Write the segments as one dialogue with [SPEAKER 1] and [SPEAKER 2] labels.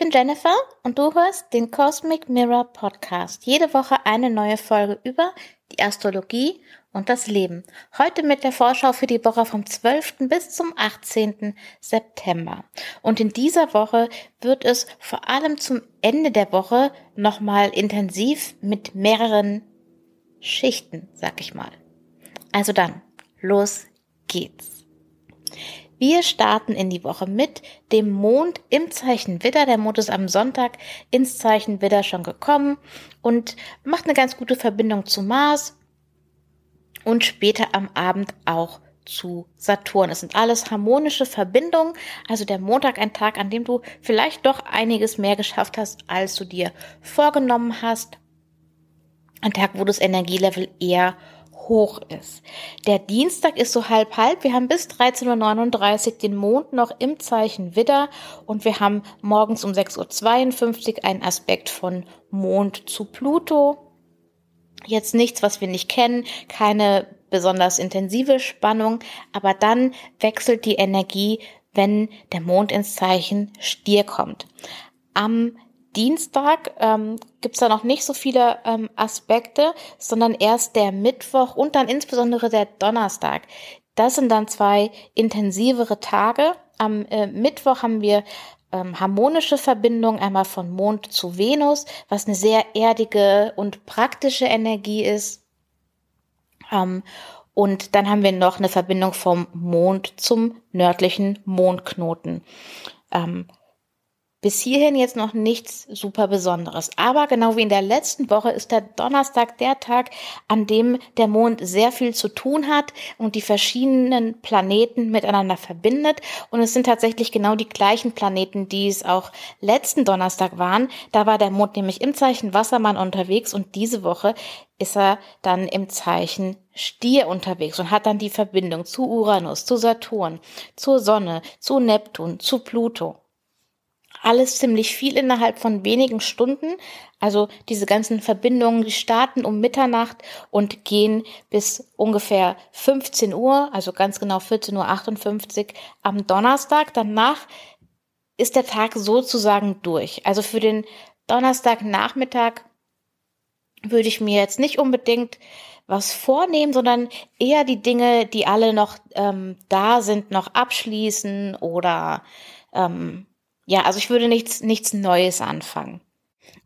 [SPEAKER 1] Bin Jennifer und du hörst den Cosmic Mirror Podcast. Jede Woche eine neue Folge über die Astrologie und das Leben. Heute mit der Vorschau für die Woche vom 12. bis zum 18. September. Und in dieser Woche wird es vor allem zum Ende der Woche nochmal intensiv mit mehreren Schichten, sag ich mal. Also dann, los geht's. Wir starten in die Woche mit dem Mond im Zeichen Widder. Der Mond ist am Sonntag ins Zeichen Widder schon gekommen und macht eine ganz gute Verbindung zu Mars und später am Abend auch zu Saturn. Es sind alles harmonische Verbindungen. Also der Montag ein Tag, an dem du vielleicht doch einiges mehr geschafft hast, als du dir vorgenommen hast. Ein Tag, wo das Energielevel eher hoch ist. Der Dienstag ist so halb halb. Wir haben bis 13.39 Uhr den Mond noch im Zeichen Widder und wir haben morgens um 6.52 Uhr einen Aspekt von Mond zu Pluto. Jetzt nichts, was wir nicht kennen, keine besonders intensive Spannung, aber dann wechselt die Energie, wenn der Mond ins Zeichen Stier kommt. Am Dienstag ähm, gibt es da noch nicht so viele ähm, Aspekte, sondern erst der Mittwoch und dann insbesondere der Donnerstag. Das sind dann zwei intensivere Tage. Am äh, Mittwoch haben wir ähm, harmonische Verbindung einmal von Mond zu Venus, was eine sehr erdige und praktische Energie ist. Ähm, und dann haben wir noch eine Verbindung vom Mond zum nördlichen Mondknoten. Ähm, bis hierhin jetzt noch nichts super Besonderes. Aber genau wie in der letzten Woche ist der Donnerstag der Tag, an dem der Mond sehr viel zu tun hat und die verschiedenen Planeten miteinander verbindet. Und es sind tatsächlich genau die gleichen Planeten, die es auch letzten Donnerstag waren. Da war der Mond nämlich im Zeichen Wassermann unterwegs und diese Woche ist er dann im Zeichen Stier unterwegs und hat dann die Verbindung zu Uranus, zu Saturn, zur Sonne, zu Neptun, zu Pluto alles ziemlich viel innerhalb von wenigen Stunden. Also diese ganzen Verbindungen, die starten um Mitternacht und gehen bis ungefähr 15 Uhr, also ganz genau 14.58 Uhr am Donnerstag. Danach ist der Tag sozusagen durch. Also für den Donnerstagnachmittag würde ich mir jetzt nicht unbedingt was vornehmen, sondern eher die Dinge, die alle noch ähm, da sind, noch abschließen oder ähm, ja, also ich würde nichts, nichts Neues anfangen.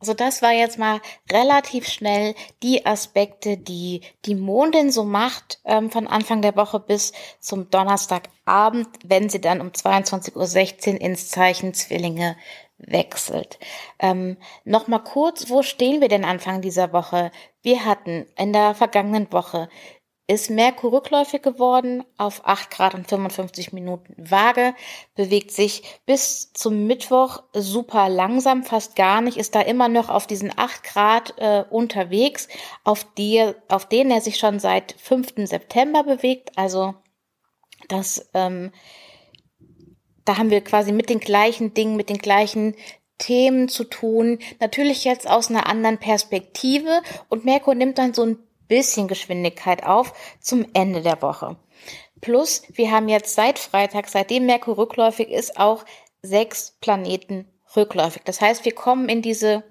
[SPEAKER 1] Also das war jetzt mal relativ schnell die Aspekte, die die Mondin so macht ähm, von Anfang der Woche bis zum Donnerstagabend, wenn sie dann um 22.16 Uhr ins Zeichen Zwillinge wechselt. Ähm, Nochmal kurz, wo stehen wir denn Anfang dieser Woche? Wir hatten in der vergangenen Woche ist Merkur rückläufig geworden auf 8 Grad und 55 Minuten Waage, bewegt sich bis zum Mittwoch super langsam, fast gar nicht, ist da immer noch auf diesen 8 Grad äh, unterwegs, auf, die, auf denen er sich schon seit 5. September bewegt. Also das, ähm, da haben wir quasi mit den gleichen Dingen, mit den gleichen Themen zu tun. Natürlich jetzt aus einer anderen Perspektive und Merkur nimmt dann so ein bisschen Geschwindigkeit auf zum Ende der Woche. Plus, wir haben jetzt seit Freitag, seitdem Merkur rückläufig ist, auch sechs Planeten rückläufig. Das heißt, wir kommen in diese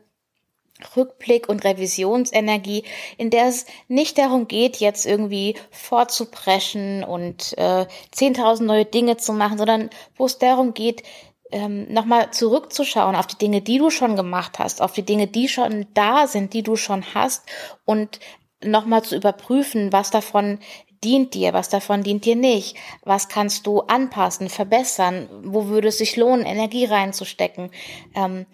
[SPEAKER 1] Rückblick und Revisionsenergie, in der es nicht darum geht, jetzt irgendwie vorzupreschen und äh, 10.000 neue Dinge zu machen, sondern wo es darum geht, ähm, nochmal zurückzuschauen auf die Dinge, die du schon gemacht hast, auf die Dinge, die schon da sind, die du schon hast und nochmal zu überprüfen, was davon dient dir, was davon dient dir nicht, was kannst du anpassen, verbessern, wo würde es sich lohnen, Energie reinzustecken. Ähm,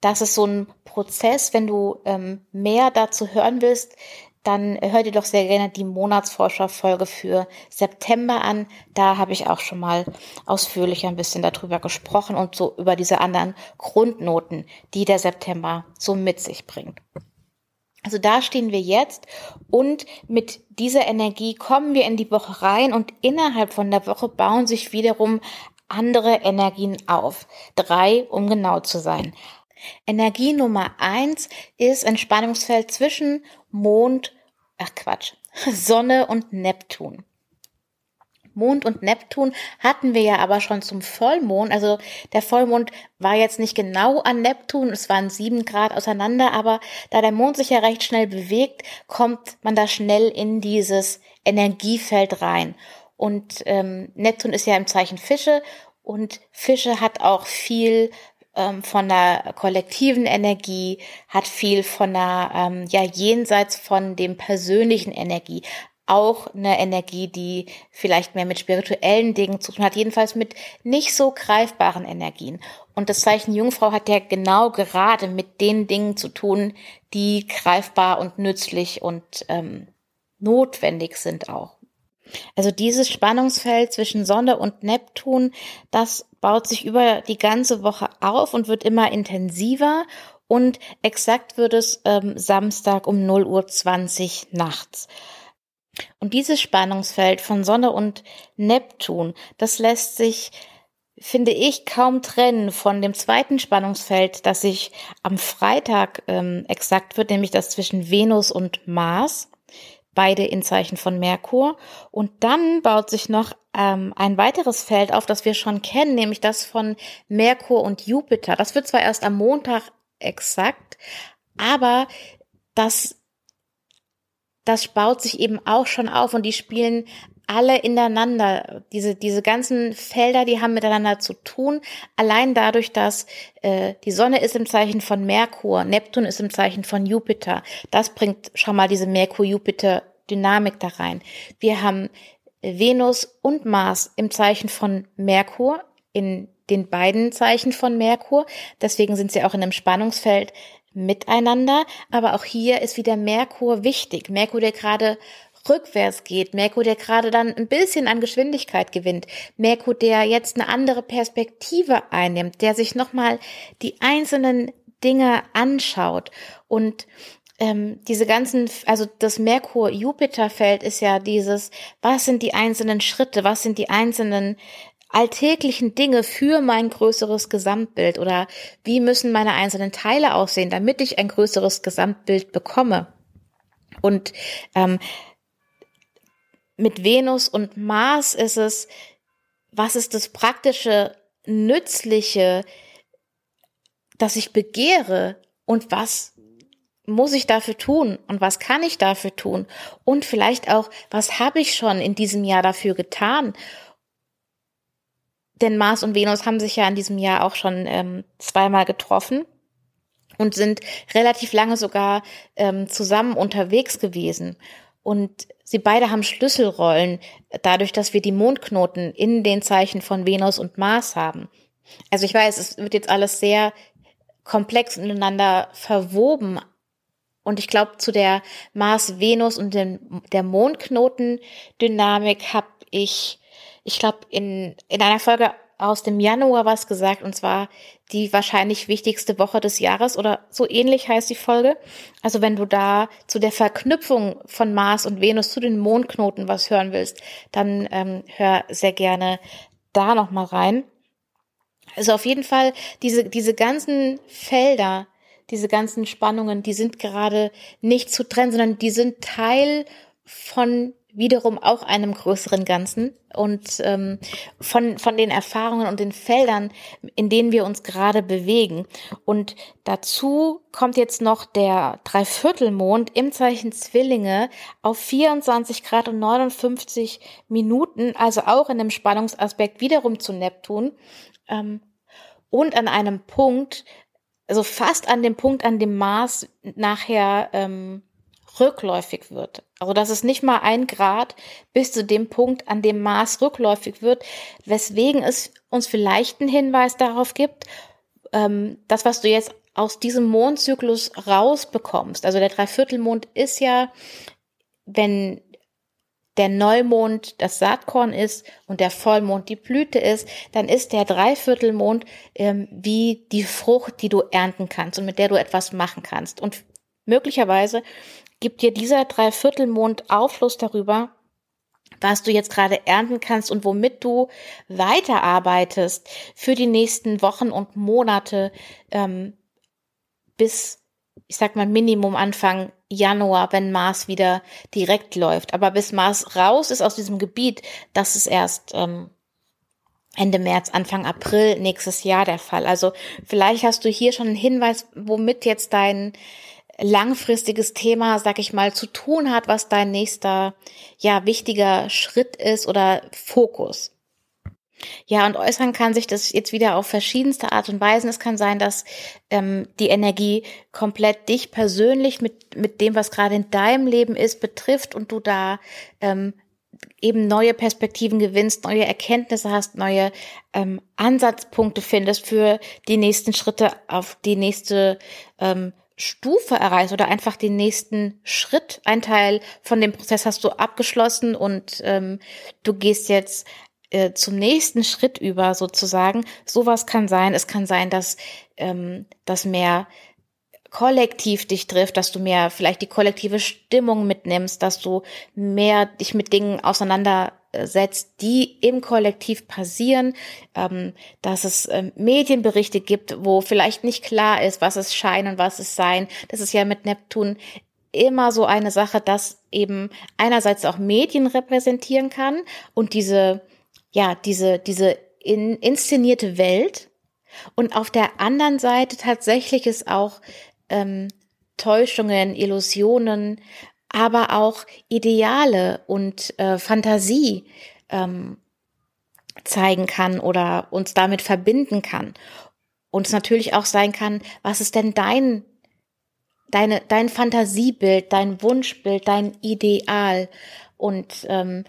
[SPEAKER 1] das ist so ein Prozess, wenn du ähm, mehr dazu hören willst, dann hör dir doch sehr gerne die Monatsforscher-Folge für September an. Da habe ich auch schon mal ausführlicher ein bisschen darüber gesprochen und so über diese anderen Grundnoten, die der September so mit sich bringt. Also da stehen wir jetzt und mit dieser Energie kommen wir in die Woche rein und innerhalb von der Woche bauen sich wiederum andere Energien auf. Drei, um genau zu sein. Energie Nummer eins ist ein Spannungsfeld zwischen Mond, ach Quatsch, Sonne und Neptun. Mond und Neptun hatten wir ja aber schon zum Vollmond. Also der Vollmond war jetzt nicht genau an Neptun, es waren sieben Grad auseinander, aber da der Mond sich ja recht schnell bewegt, kommt man da schnell in dieses Energiefeld rein. Und ähm, Neptun ist ja im Zeichen Fische und Fische hat auch viel ähm, von der kollektiven Energie, hat viel von der, ähm, ja, jenseits von dem persönlichen Energie. Auch eine Energie, die vielleicht mehr mit spirituellen Dingen zu tun hat, jedenfalls mit nicht so greifbaren Energien. Und das Zeichen Jungfrau hat ja genau gerade mit den Dingen zu tun, die greifbar und nützlich und ähm, notwendig sind auch. Also dieses Spannungsfeld zwischen Sonne und Neptun, das baut sich über die ganze Woche auf und wird immer intensiver und exakt wird es ähm, Samstag um 0 Uhr 20 nachts. Und dieses Spannungsfeld von Sonne und Neptun, das lässt sich, finde ich, kaum trennen von dem zweiten Spannungsfeld, das sich am Freitag ähm, exakt wird, nämlich das zwischen Venus und Mars beide in Zeichen von Merkur. Und dann baut sich noch ähm, ein weiteres Feld auf, das wir schon kennen, nämlich das von Merkur und Jupiter. Das wird zwar erst am Montag exakt, aber das das baut sich eben auch schon auf und die spielen alle ineinander. Diese, diese ganzen Felder, die haben miteinander zu tun. Allein dadurch, dass äh, die Sonne ist im Zeichen von Merkur, Neptun ist im Zeichen von Jupiter. Das bringt schon mal diese Merkur-Jupiter-Dynamik da rein. Wir haben Venus und Mars im Zeichen von Merkur, in den beiden Zeichen von Merkur. Deswegen sind sie auch in einem Spannungsfeld miteinander. Aber auch hier ist wieder Merkur wichtig. Merkur, der gerade rückwärts geht, Merkur, der gerade dann ein bisschen an Geschwindigkeit gewinnt, Merkur, der jetzt eine andere Perspektive einnimmt, der sich nochmal die einzelnen Dinge anschaut und ähm, diese ganzen, also das Merkur-Jupiter-Feld ist ja dieses, was sind die einzelnen Schritte, was sind die einzelnen alltäglichen Dinge für mein größeres Gesamtbild oder wie müssen meine einzelnen Teile aussehen, damit ich ein größeres Gesamtbild bekomme. Und ähm, mit Venus und Mars ist es, was ist das praktische, nützliche, das ich begehre und was muss ich dafür tun und was kann ich dafür tun und vielleicht auch, was habe ich schon in diesem Jahr dafür getan. Denn Mars und Venus haben sich ja in diesem Jahr auch schon ähm, zweimal getroffen und sind relativ lange sogar ähm, zusammen unterwegs gewesen. Und sie beide haben Schlüsselrollen, dadurch, dass wir die Mondknoten in den Zeichen von Venus und Mars haben. Also ich weiß, es wird jetzt alles sehr komplex miteinander verwoben. Und ich glaube, zu der Mars-Venus und den, der Mondknoten-Dynamik habe ich, ich glaube, in, in einer Folge aus dem Januar was gesagt, und zwar die wahrscheinlich wichtigste Woche des Jahres oder so ähnlich heißt die Folge. Also wenn du da zu der Verknüpfung von Mars und Venus zu den Mondknoten was hören willst, dann ähm, hör sehr gerne da noch mal rein. Also auf jeden Fall diese diese ganzen Felder, diese ganzen Spannungen, die sind gerade nicht zu trennen, sondern die sind Teil von wiederum auch einem größeren Ganzen und ähm, von, von den Erfahrungen und den Feldern, in denen wir uns gerade bewegen. Und dazu kommt jetzt noch der Dreiviertelmond im Zeichen Zwillinge auf 24 Grad und 59 Minuten, also auch in einem Spannungsaspekt wiederum zu Neptun ähm, und an einem Punkt, also fast an dem Punkt, an dem Mars nachher ähm, rückläufig wird. Also das ist nicht mal ein Grad bis zu dem Punkt, an dem Mars rückläufig wird, weswegen es uns vielleicht einen Hinweis darauf gibt, ähm, das, was du jetzt aus diesem Mondzyklus rausbekommst. Also der Dreiviertelmond ist ja, wenn der Neumond das Saatkorn ist und der Vollmond die Blüte ist, dann ist der Dreiviertelmond ähm, wie die Frucht, die du ernten kannst und mit der du etwas machen kannst. Und möglicherweise gibt dir dieser Dreiviertelmond Aufschluss darüber, was du jetzt gerade ernten kannst und womit du weiterarbeitest für die nächsten Wochen und Monate ähm, bis, ich sag mal, Minimum Anfang Januar, wenn Mars wieder direkt läuft. Aber bis Mars raus ist aus diesem Gebiet, das ist erst ähm, Ende März, Anfang April nächstes Jahr der Fall. Also vielleicht hast du hier schon einen Hinweis, womit jetzt dein langfristiges Thema, sag ich mal, zu tun hat, was dein nächster, ja, wichtiger Schritt ist oder Fokus. Ja, und äußern kann sich das jetzt wieder auf verschiedenste Art und Weisen. Es kann sein, dass ähm, die Energie komplett dich persönlich mit, mit dem, was gerade in deinem Leben ist, betrifft und du da ähm, eben neue Perspektiven gewinnst, neue Erkenntnisse hast, neue ähm, Ansatzpunkte findest für die nächsten Schritte auf die nächste ähm, Stufe erreichst oder einfach den nächsten Schritt. Ein Teil von dem Prozess hast du abgeschlossen und ähm, du gehst jetzt äh, zum nächsten Schritt über sozusagen. Sowas kann sein. Es kann sein, dass ähm, das mehr kollektiv dich trifft, dass du mehr vielleicht die kollektive Stimmung mitnimmst, dass du mehr dich mit Dingen auseinandersetzt, die im Kollektiv passieren, ähm, dass es ähm, Medienberichte gibt, wo vielleicht nicht klar ist, was es Schein und was es Sein. Das ist ja mit Neptun immer so eine Sache, dass eben einerseits auch Medien repräsentieren kann und diese, ja, diese, diese in, inszenierte Welt, und auf der anderen Seite tatsächlich ist auch ähm, Täuschungen, Illusionen, aber auch Ideale und äh, Fantasie ähm, zeigen kann oder uns damit verbinden kann. Und es natürlich auch sein kann, was ist denn dein, deine, dein Fantasiebild, dein Wunschbild, dein Ideal? Und ähm,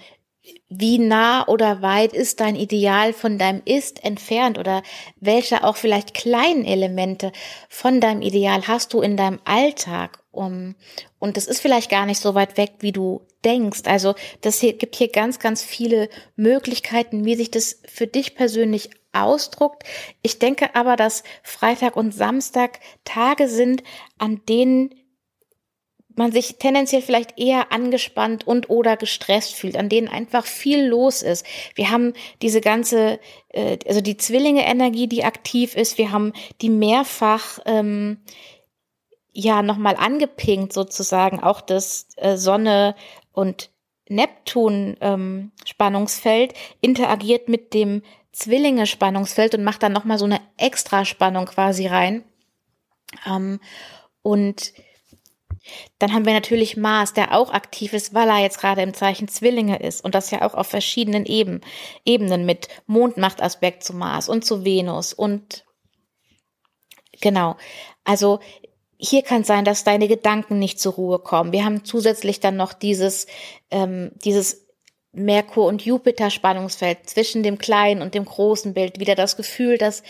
[SPEAKER 1] wie nah oder weit ist dein Ideal von deinem Ist entfernt oder welche auch vielleicht kleinen Elemente von deinem Ideal hast du in deinem Alltag um, und das ist vielleicht gar nicht so weit weg, wie du denkst. Also das hier gibt hier ganz, ganz viele Möglichkeiten, wie sich das für dich persönlich ausdruckt. Ich denke aber, dass Freitag und Samstag Tage sind, an denen man sich tendenziell vielleicht eher angespannt und oder gestresst fühlt, an denen einfach viel los ist. Wir haben diese ganze, äh, also die Zwillinge-Energie, die aktiv ist. Wir haben die mehrfach ähm, ja nochmal angepinkt sozusagen, auch das äh, Sonne und Neptun ähm, Spannungsfeld interagiert mit dem Zwillinge Spannungsfeld und macht dann nochmal so eine Extraspannung quasi rein. Ähm, und dann haben wir natürlich Mars, der auch aktiv ist, weil er jetzt gerade im Zeichen Zwillinge ist und das ja auch auf verschiedenen Eben, Ebenen mit Mondmachtaspekt zu Mars und zu Venus und genau. Also hier kann sein, dass deine Gedanken nicht zur Ruhe kommen. Wir haben zusätzlich dann noch dieses, ähm, dieses Merkur- und Jupiter-Spannungsfeld zwischen dem kleinen und dem großen Bild. Wieder das Gefühl, dass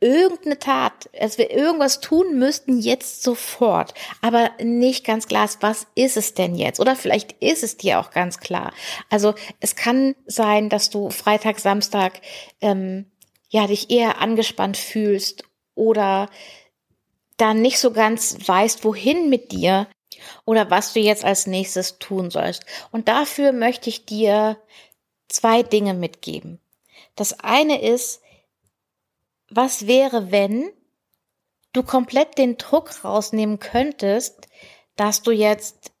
[SPEAKER 1] irgendeine Tat, dass wir irgendwas tun müssten jetzt sofort, aber nicht ganz klar ist, was ist es denn jetzt? Oder vielleicht ist es dir auch ganz klar. Also es kann sein, dass du Freitag, Samstag ähm, ja dich eher angespannt fühlst oder dann nicht so ganz weißt, wohin mit dir oder was du jetzt als nächstes tun sollst. Und dafür möchte ich dir zwei Dinge mitgeben. Das eine ist, was wäre, wenn du komplett den Druck rausnehmen könntest, dass du jetzt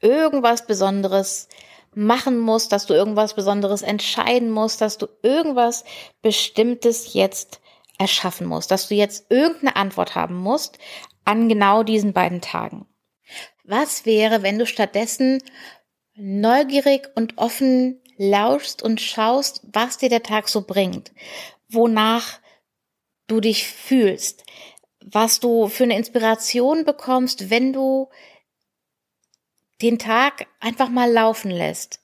[SPEAKER 1] irgendwas Besonderes machen musst, dass du irgendwas Besonderes entscheiden musst, dass du irgendwas Bestimmtes jetzt erschaffen musst, dass du jetzt irgendeine Antwort haben musst an genau diesen beiden Tagen. Was wäre, wenn du stattdessen neugierig und offen lauschst und schaust, was dir der Tag so bringt, wonach du dich fühlst, was du für eine Inspiration bekommst, wenn du den Tag einfach mal laufen lässt.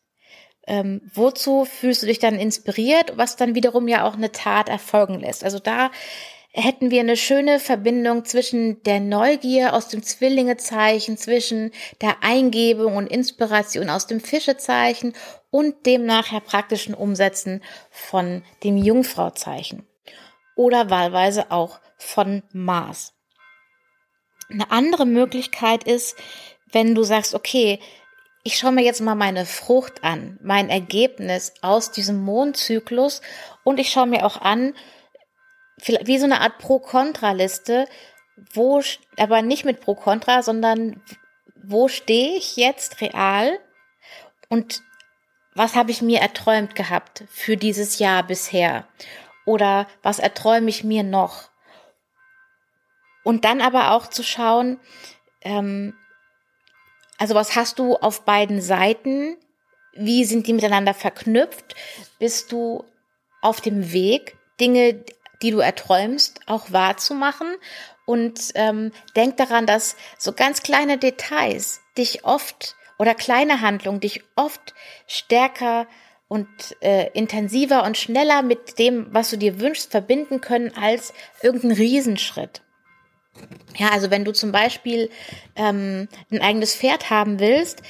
[SPEAKER 1] Ähm, wozu fühlst du dich dann inspiriert, was dann wiederum ja auch eine Tat erfolgen lässt? Also da hätten wir eine schöne Verbindung zwischen der Neugier aus dem Zwillingezeichen, zwischen der Eingebung und Inspiration aus dem Fischezeichen und dem nachher praktischen Umsetzen von dem Jungfrauzeichen oder wahlweise auch von Mars. Eine andere Möglichkeit ist, wenn du sagst, okay, ich schaue mir jetzt mal meine Frucht an, mein Ergebnis aus diesem Mondzyklus und ich schaue mir auch an, wie so eine Art Pro-Kontra-Liste, wo, aber nicht mit Pro-Kontra, sondern wo stehe ich jetzt real und was habe ich mir erträumt gehabt für dieses Jahr bisher? Oder was erträume ich mir noch? Und dann aber auch zu schauen, ähm, also was hast du auf beiden Seiten? Wie sind die miteinander verknüpft? Bist du auf dem Weg, Dinge, die du erträumst, auch wahrzumachen? Und ähm, denk daran, dass so ganz kleine Details dich oft oder kleine Handlungen dich oft stärker und äh, intensiver und schneller mit dem, was du dir wünschst, verbinden können als irgendein Riesenschritt. Ja, also wenn du zum Beispiel ähm, ein eigenes Pferd haben willst,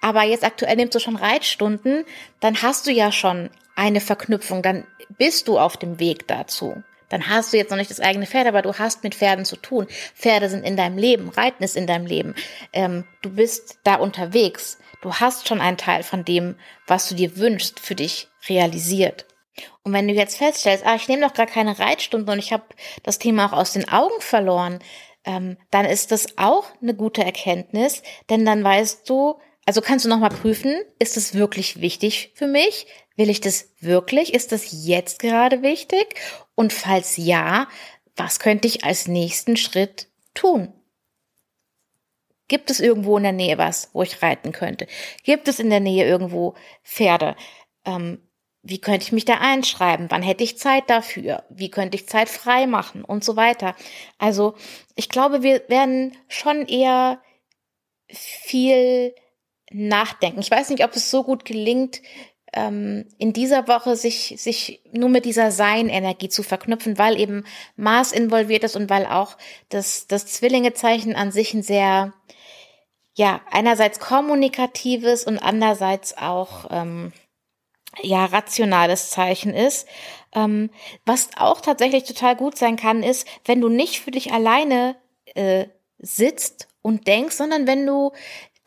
[SPEAKER 1] aber jetzt aktuell nimmst du schon Reitstunden, dann hast du ja schon eine Verknüpfung, dann bist du auf dem Weg dazu. Dann hast du jetzt noch nicht das eigene Pferd, aber du hast mit Pferden zu tun. Pferde sind in deinem Leben, Reiten ist in deinem Leben. Ähm, du bist da unterwegs. Du hast schon einen Teil von dem, was du dir wünschst, für dich realisiert. Und wenn du jetzt feststellst, ah, ich nehme doch gar keine Reitstunden und ich habe das Thema auch aus den Augen verloren, ähm, dann ist das auch eine gute Erkenntnis, denn dann weißt du, also kannst du nochmal prüfen, ist es wirklich wichtig für mich? Will ich das wirklich? Ist das jetzt gerade wichtig? Und falls ja, was könnte ich als nächsten Schritt tun? Gibt es irgendwo in der Nähe was, wo ich reiten könnte? Gibt es in der Nähe irgendwo Pferde? Ähm, wie könnte ich mich da einschreiben? Wann hätte ich Zeit dafür? Wie könnte ich Zeit frei machen? Und so weiter. Also ich glaube, wir werden schon eher viel nachdenken. Ich weiß nicht, ob es so gut gelingt, ähm, in dieser Woche sich, sich nur mit dieser Sein-Energie zu verknüpfen, weil eben Mars involviert ist und weil auch das, das Zwillingezeichen an sich ein sehr, ja, einerseits kommunikatives und andererseits auch, ähm, ja, rationales Zeichen ist. Ähm, was auch tatsächlich total gut sein kann, ist, wenn du nicht für dich alleine äh, sitzt und denkst, sondern wenn du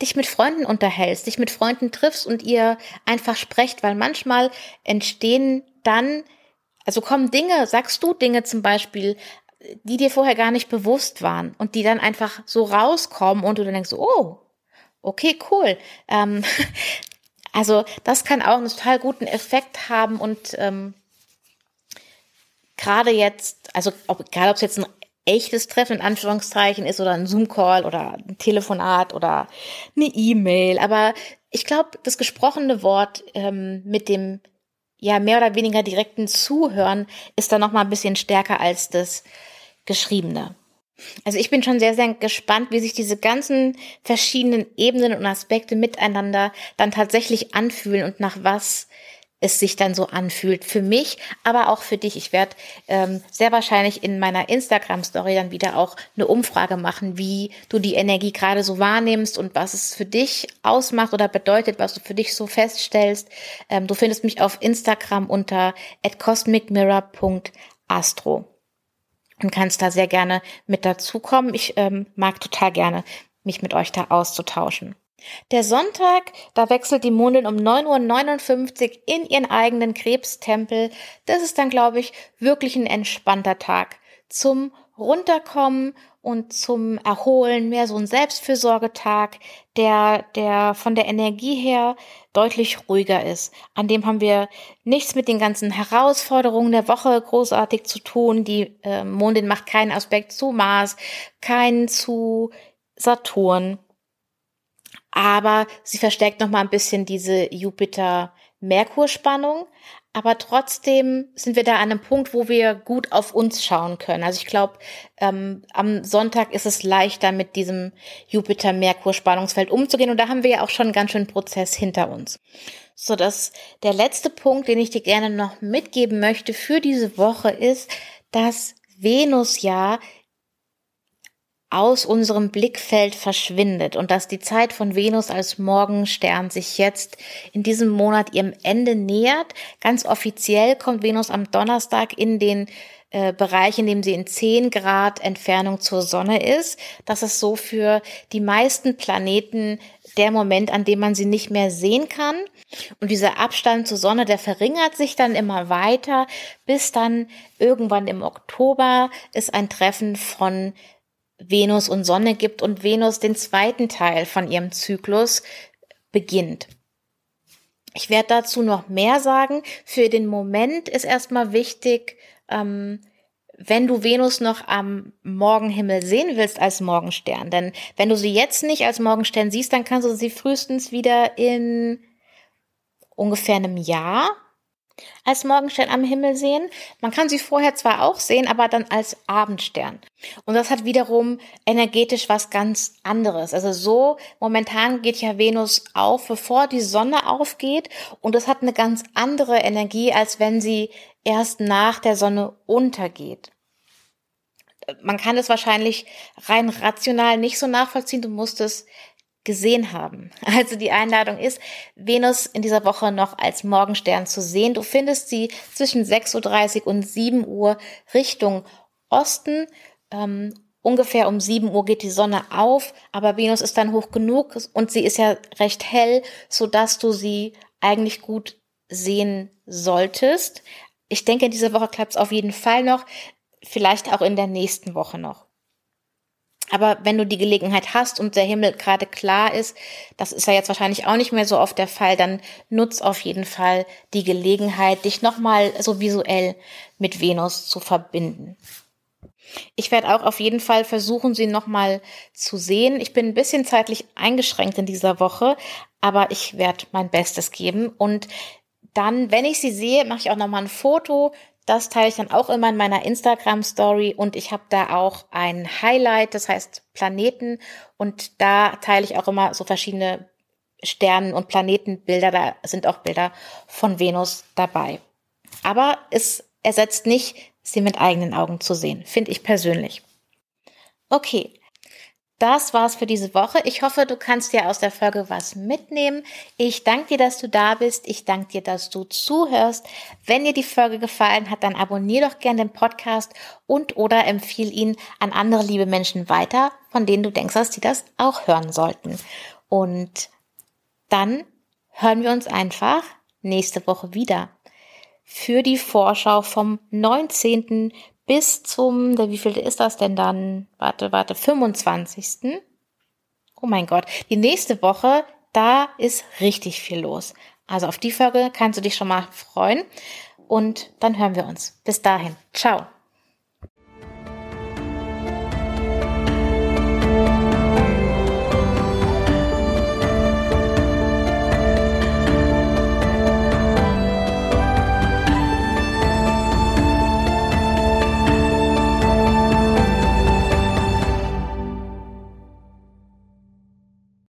[SPEAKER 1] dich mit Freunden unterhältst, dich mit Freunden triffst und ihr einfach sprecht, weil manchmal entstehen dann, also kommen Dinge, sagst du Dinge zum Beispiel, die dir vorher gar nicht bewusst waren und die dann einfach so rauskommen und du dann denkst, oh, okay, cool. Ähm, also das kann auch einen total guten Effekt haben und ähm, gerade jetzt, also ob, egal ob es jetzt ein echtes Treffen in Anführungszeichen ist oder ein Zoom-Call oder ein Telefonat oder eine E-Mail. Aber ich glaube, das gesprochene Wort ähm, mit dem ja mehr oder weniger direkten Zuhören ist da noch mal ein bisschen stärker als das geschriebene. Also ich bin schon sehr, sehr gespannt, wie sich diese ganzen verschiedenen Ebenen und Aspekte miteinander dann tatsächlich anfühlen und nach was es sich dann so anfühlt. Für mich, aber auch für dich. Ich werde ähm, sehr wahrscheinlich in meiner Instagram-Story dann wieder auch eine Umfrage machen, wie du die Energie gerade so wahrnimmst und was es für dich ausmacht oder bedeutet, was du für dich so feststellst. Ähm, du findest mich auf Instagram unter cosmicmirror.astro und kannst da sehr gerne mit dazukommen. Ich ähm, mag total gerne mich mit euch da auszutauschen. Der Sonntag, da wechselt die Mondin um 9.59 Uhr in ihren eigenen Krebstempel. Das ist dann, glaube ich, wirklich ein entspannter Tag zum Runterkommen und zum Erholen, mehr so ein Selbstfürsorgetag, der, der von der Energie her deutlich ruhiger ist. An dem haben wir nichts mit den ganzen Herausforderungen der Woche großartig zu tun. Die äh, Mondin macht keinen Aspekt zu Mars, keinen zu Saturn aber sie verstärkt noch mal ein bisschen diese Jupiter-Merkur-Spannung. Aber trotzdem sind wir da an einem Punkt, wo wir gut auf uns schauen können. Also ich glaube, ähm, am Sonntag ist es leichter, mit diesem Jupiter-Merkur-Spannungsfeld umzugehen. Und da haben wir ja auch schon einen ganz schönen Prozess hinter uns. So, dass der letzte Punkt, den ich dir gerne noch mitgeben möchte für diese Woche ist, dass Venus ja aus unserem Blickfeld verschwindet und dass die Zeit von Venus als Morgenstern sich jetzt in diesem Monat ihrem Ende nähert. Ganz offiziell kommt Venus am Donnerstag in den äh, Bereich, in dem sie in 10 Grad Entfernung zur Sonne ist. Das ist so für die meisten Planeten der Moment, an dem man sie nicht mehr sehen kann. Und dieser Abstand zur Sonne, der verringert sich dann immer weiter, bis dann irgendwann im Oktober ist ein Treffen von Venus und Sonne gibt und Venus den zweiten Teil von ihrem Zyklus beginnt. Ich werde dazu noch mehr sagen. Für den Moment ist erstmal wichtig, ähm, wenn du Venus noch am Morgenhimmel sehen willst als Morgenstern. Denn wenn du sie jetzt nicht als Morgenstern siehst, dann kannst du sie frühestens wieder in ungefähr einem Jahr als Morgenstern am Himmel sehen. Man kann sie vorher zwar auch sehen, aber dann als Abendstern. Und das hat wiederum energetisch was ganz anderes. Also so momentan geht ja Venus auf, bevor die Sonne aufgeht. Und das hat eine ganz andere Energie, als wenn sie erst nach der Sonne untergeht. Man kann es wahrscheinlich rein rational nicht so nachvollziehen. Du musst es gesehen haben. Also die Einladung ist, Venus in dieser Woche noch als Morgenstern zu sehen. Du findest sie zwischen 6.30 Uhr und 7 Uhr Richtung Osten. Ähm, ungefähr um 7 Uhr geht die Sonne auf, aber Venus ist dann hoch genug und sie ist ja recht hell, so dass du sie eigentlich gut sehen solltest. Ich denke, in dieser Woche klappt es auf jeden Fall noch, vielleicht auch in der nächsten Woche noch. Aber wenn du die Gelegenheit hast und der Himmel gerade klar ist, das ist ja jetzt wahrscheinlich auch nicht mehr so oft der Fall, dann nutz auf jeden Fall die Gelegenheit, dich nochmal so visuell mit Venus zu verbinden. Ich werde auch auf jeden Fall versuchen, sie nochmal zu sehen. Ich bin ein bisschen zeitlich eingeschränkt in dieser Woche, aber ich werde mein Bestes geben. Und dann, wenn ich sie sehe, mache ich auch nochmal ein Foto, das teile ich dann auch immer in meiner Instagram Story und ich habe da auch ein Highlight, das heißt Planeten und da teile ich auch immer so verschiedene Sternen- und Planetenbilder, da sind auch Bilder von Venus dabei. Aber es ersetzt nicht, sie mit eigenen Augen zu sehen, finde ich persönlich. Okay, das war's für diese Woche. Ich hoffe, du kannst dir aus der Folge was mitnehmen. Ich danke dir, dass du da bist. Ich danke dir, dass du zuhörst. Wenn dir die Folge gefallen hat, dann abonniere doch gerne den Podcast und oder empfiehl ihn an andere liebe Menschen weiter, von denen du denkst, dass die das auch hören sollten. Und dann hören wir uns einfach nächste Woche wieder für die Vorschau vom 19 bis zum, wie viel ist das denn dann? Warte, warte, 25. Oh mein Gott, die nächste Woche, da ist richtig viel los. Also auf die Folge kannst du dich schon mal freuen und dann hören wir uns. Bis dahin. Ciao.